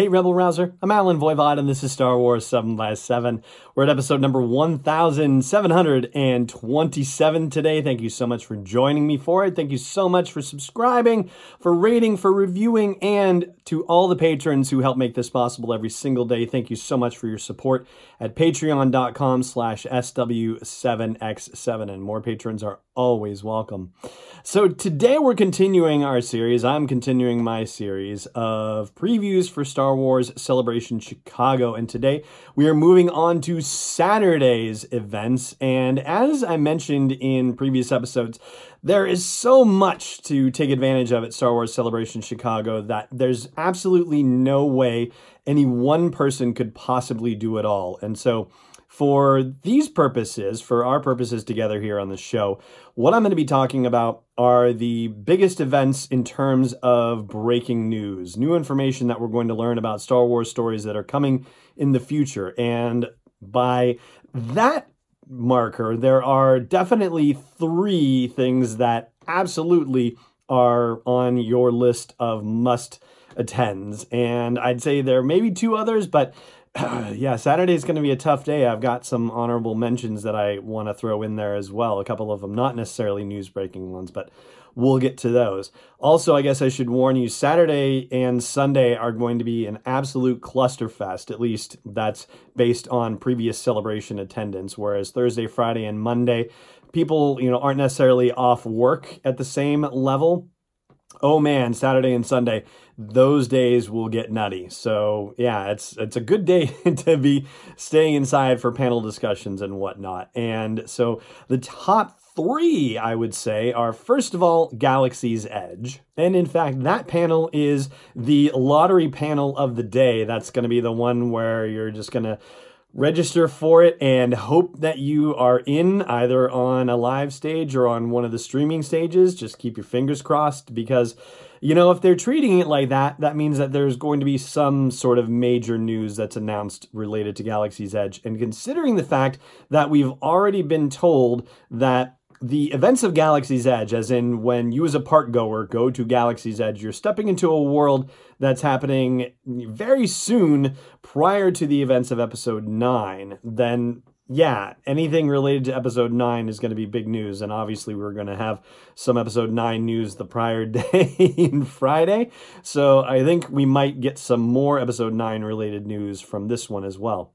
Hey, Rebel Rouser. I'm Allen Voivod, and this is Star Wars 7 by 7 We're at episode number 1727 today. Thank you so much for joining me for it. Thank you so much for subscribing, for rating, for reviewing, and to all the patrons who help make this possible every single day. Thank you so much for your support at patreon.com slash SW7X7. And more patrons are always welcome. So today we're continuing our series. I'm continuing my series of previews for Star Wars Celebration Chicago. And today we are moving on to Saturday's events. And as I mentioned in previous episodes, there is so much to take advantage of at Star Wars Celebration Chicago that there's absolutely no way any one person could possibly do it all. And so for these purposes, for our purposes together here on the show, what I'm going to be talking about are the biggest events in terms of breaking news, new information that we're going to learn about Star Wars stories that are coming in the future. And by that marker, there are definitely three things that absolutely are on your list of must attends. And I'd say there may be two others, but yeah, Saturday is going to be a tough day. I've got some honorable mentions that I want to throw in there as well. A couple of them, not necessarily news breaking ones, but we'll get to those. Also, I guess I should warn you Saturday and Sunday are going to be an absolute clusterfest. At least that's based on previous celebration attendance. Whereas Thursday, Friday, and Monday, people you know aren't necessarily off work at the same level oh man, Saturday and Sunday, those days will get nutty. So yeah, it's it's a good day to be staying inside for panel discussions and whatnot. And so the top three, I would say, are first of all Galaxy's Edge. And in fact, that panel is the lottery panel of the day. That's going to be the one where you're just going to register for it and hope that you are in either on a live stage or on one of the streaming stages. Just keep your fingers crossed because, you know, if they're treating it like that, that means that there's going to be some sort of major news that's announced related to Galaxy's Edge. And considering the fact that we've already been told that the events of Galaxy's Edge, as in when you as a park goer go to Galaxy's Edge, you're stepping into a world that's happening very soon prior to the events of episode 9, then yeah, anything related to episode 9 is going to be big news. And obviously, we're going to have some episode 9 news the prior day in Friday. So I think we might get some more episode 9 related news from this one as well.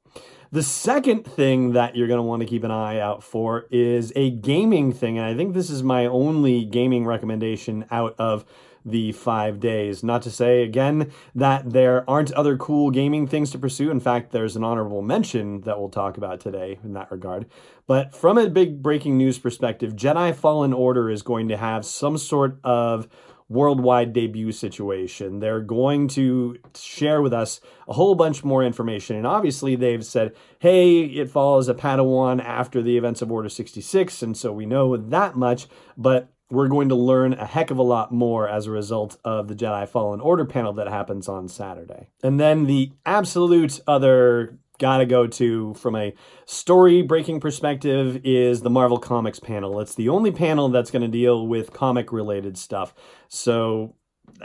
The second thing that you're going to want to keep an eye out for is a gaming thing. And I think this is my only gaming recommendation out of the five days. Not to say, again, that there aren't other cool gaming things to pursue. In fact, there's an honorable mention that we'll talk about today in that regard. But from a big breaking news perspective, Jedi Fallen Order is going to have some sort of worldwide debut situation. They're going to share with us a whole bunch more information. And obviously, they've said, hey, it follows a Padawan after the events of Order 66. And so we know that much. But we're going to learn a heck of a lot more as a result of the Jedi Fallen Order panel that happens on Saturday. And then the absolute other gotta go to from a story breaking perspective is the Marvel Comics panel. It's the only panel that's going to deal with comic related stuff. So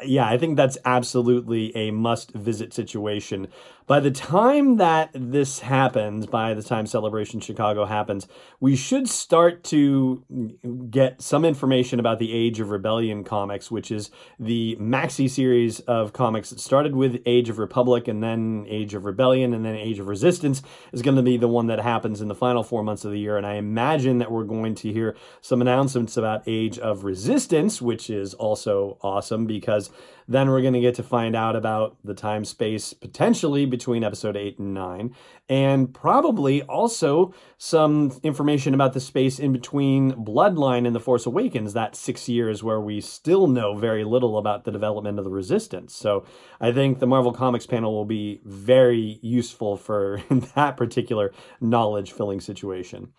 yeah, I think that's absolutely a must visit situation. By the time that this happens, by the time Celebration Chicago happens, we should start to get some information about the Age of Rebellion comics, which is the maxi series of comics that started with Age of Republic and then Age of Rebellion and then Age of Resistance is going to be the one that happens in the final four months of the year. And I imagine that we're going to hear some announcements about Age of Resistance, which is also awesome because because then we're going to get to find out about the time space potentially between episode 8 and 9, and probably also some information about the space in between Bloodline and The Force Awakens, that six years where we still know very little about the development of the Resistance. So I think the Marvel Comics panel will be very useful for that particular knowledge filling situation.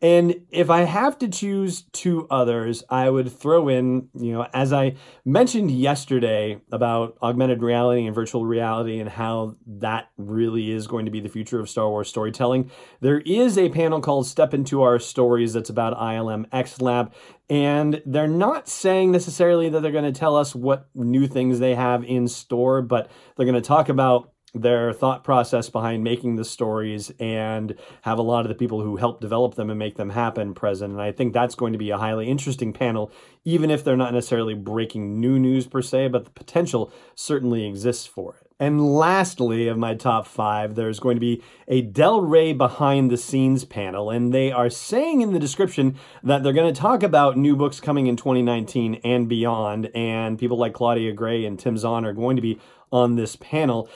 And if I have to choose two others, I would throw in, you know, as I mentioned yesterday about augmented reality and virtual reality and how that really is going to be the future of Star Wars storytelling. There is a panel called Step Into Our Stories that's about ILM X Lab. And they're not saying necessarily that they're going to tell us what new things they have in store, but they're going to talk about their thought process behind making the stories and have a lot of the people who help develop them and make them happen present. And I think that's going to be a highly interesting panel, even if they're not necessarily breaking new news per se, but the potential certainly exists for it. And lastly, of my top five, there's going to be a Del Rey behind the scenes panel. And they are saying in the description that they're going to talk about new books coming in 2019 and beyond. And people like Claudia Gray and Tim Zahn are going to be on this panel.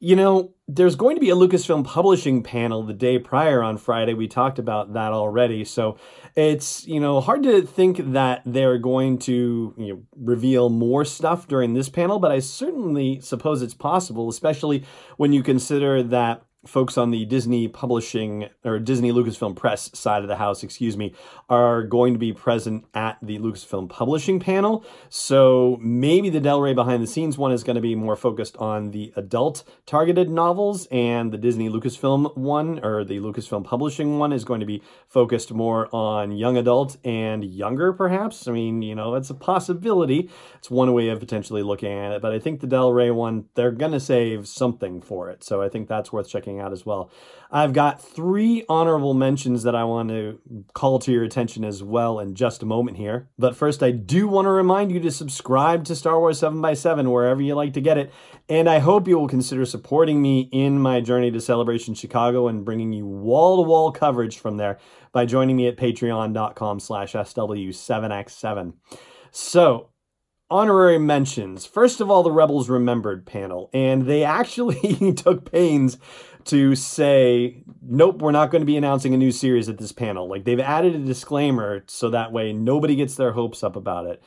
You know, there's going to be a Lucasfilm publishing panel the day prior on Friday. We talked about that already. So it's, you know, hard to think that they're going to you know, reveal more stuff during this panel, but I certainly suppose it's possible, especially when you consider that folks on the Disney publishing or Disney Lucasfilm Press side of the house, excuse me, are going to be present at the Lucasfilm publishing panel. So maybe the Del Rey behind the scenes one is going to be more focused on the adult targeted novels, and the Disney Lucasfilm one or the Lucasfilm publishing one is going to be focused more on young adult and younger, perhaps. I mean, you know, it's a possibility. It's one way of potentially looking at it, but I think the Del Rey one, they're going to save something for it. So I think that's worth checking out as well. I've got three honorable mentions that I want to call to your attention as well in just a moment here. But first, I do want to remind you to subscribe to Star Wars 7x7 wherever you like to get it. And I hope you will consider supporting me in my journey to Celebration Chicago and bringing you wall-to-wall coverage from there by joining me at patreon.com slash SW7x7. So, honorary mentions. First of all, the Rebels Remembered panel, and they actually took pains to say, nope, we're not going to be announcing a new series at this panel. Like they've added a disclaimer so that way nobody gets their hopes up about it.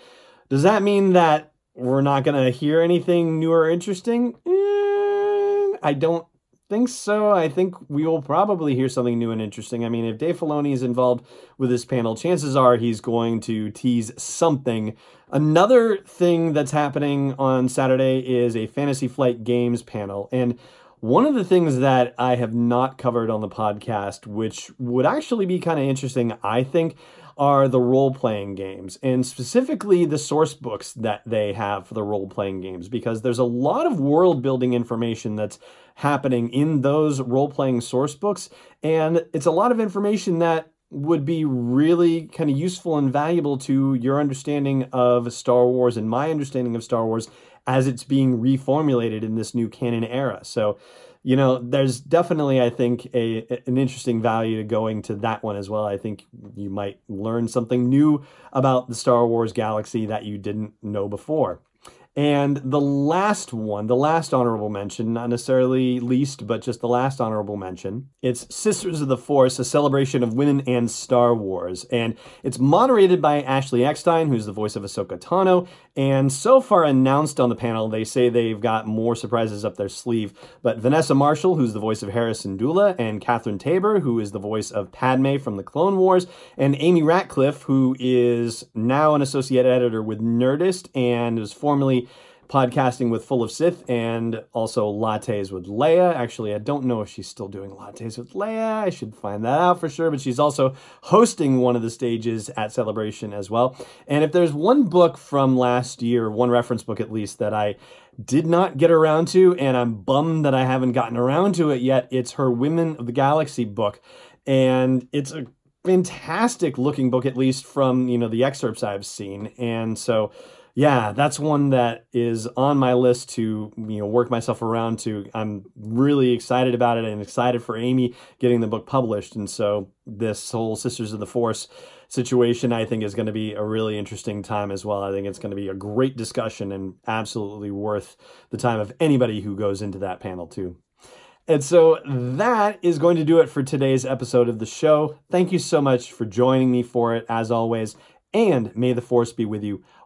Does that mean that we're not going to hear anything new or interesting? Eh, I don't think so. I think we will probably hear something new and interesting. I mean, if Dave Filoni is involved with this panel, chances are he's going to tease something. Another thing that's happening on Saturday is a Fantasy Flight Games panel. And one of the things that I have not covered on the podcast, which would actually be kind of interesting, I think, are the role playing games and specifically the source books that they have for the role playing games because there's a lot of world building information that's happening in those role playing source books. And it's a lot of information that would be really kind of useful and valuable to your understanding of Star Wars and my understanding of Star Wars as it's being reformulated in this new canon era. So, you know, there's definitely, I think, a an interesting value to going to that one as well. I think you might learn something new about the Star Wars galaxy that you didn't know before. And the last one, the last honorable mention, not necessarily least, but just the last honorable mention, it's Sisters of the Force, a celebration of women and Star Wars. And it's moderated by Ashley Eckstein, who's the voice of Ahsoka Tano. And so far announced on the panel, they say they've got more surprises up their sleeve. But Vanessa Marshall, who's the voice of Hera Syndulla, and Catherine Taber, who is the voice of Padme from the Clone Wars, and Amy Ratcliffe, who is now an associate editor with Nerdist and was formerly podcasting with Full of Sith and also Lattes with Leia. Actually, I don't know if she's still doing Lattes with Leia. I should find that out for sure. But she's also hosting one of the stages at Celebration as well. And if there's one book from last year, one reference book at least, that I did not get around to, and I'm bummed that I haven't gotten around to it yet, it's her Women of the Galaxy book. And it's a fantastic looking book, at least from, you know, the excerpts I've seen. And so, yeah, that's one that is on my list to you know work myself around to. I'm really excited about it and excited for Amy getting the book published. And so this whole Sisters of the Force situation, I think, is going to be a really interesting time as well. I think it's going to be a great discussion and absolutely worth the time of anybody who goes into that panel too. And so that is going to do it for today's episode of the show. Thank you so much for joining me for it, as always. And may the force be with you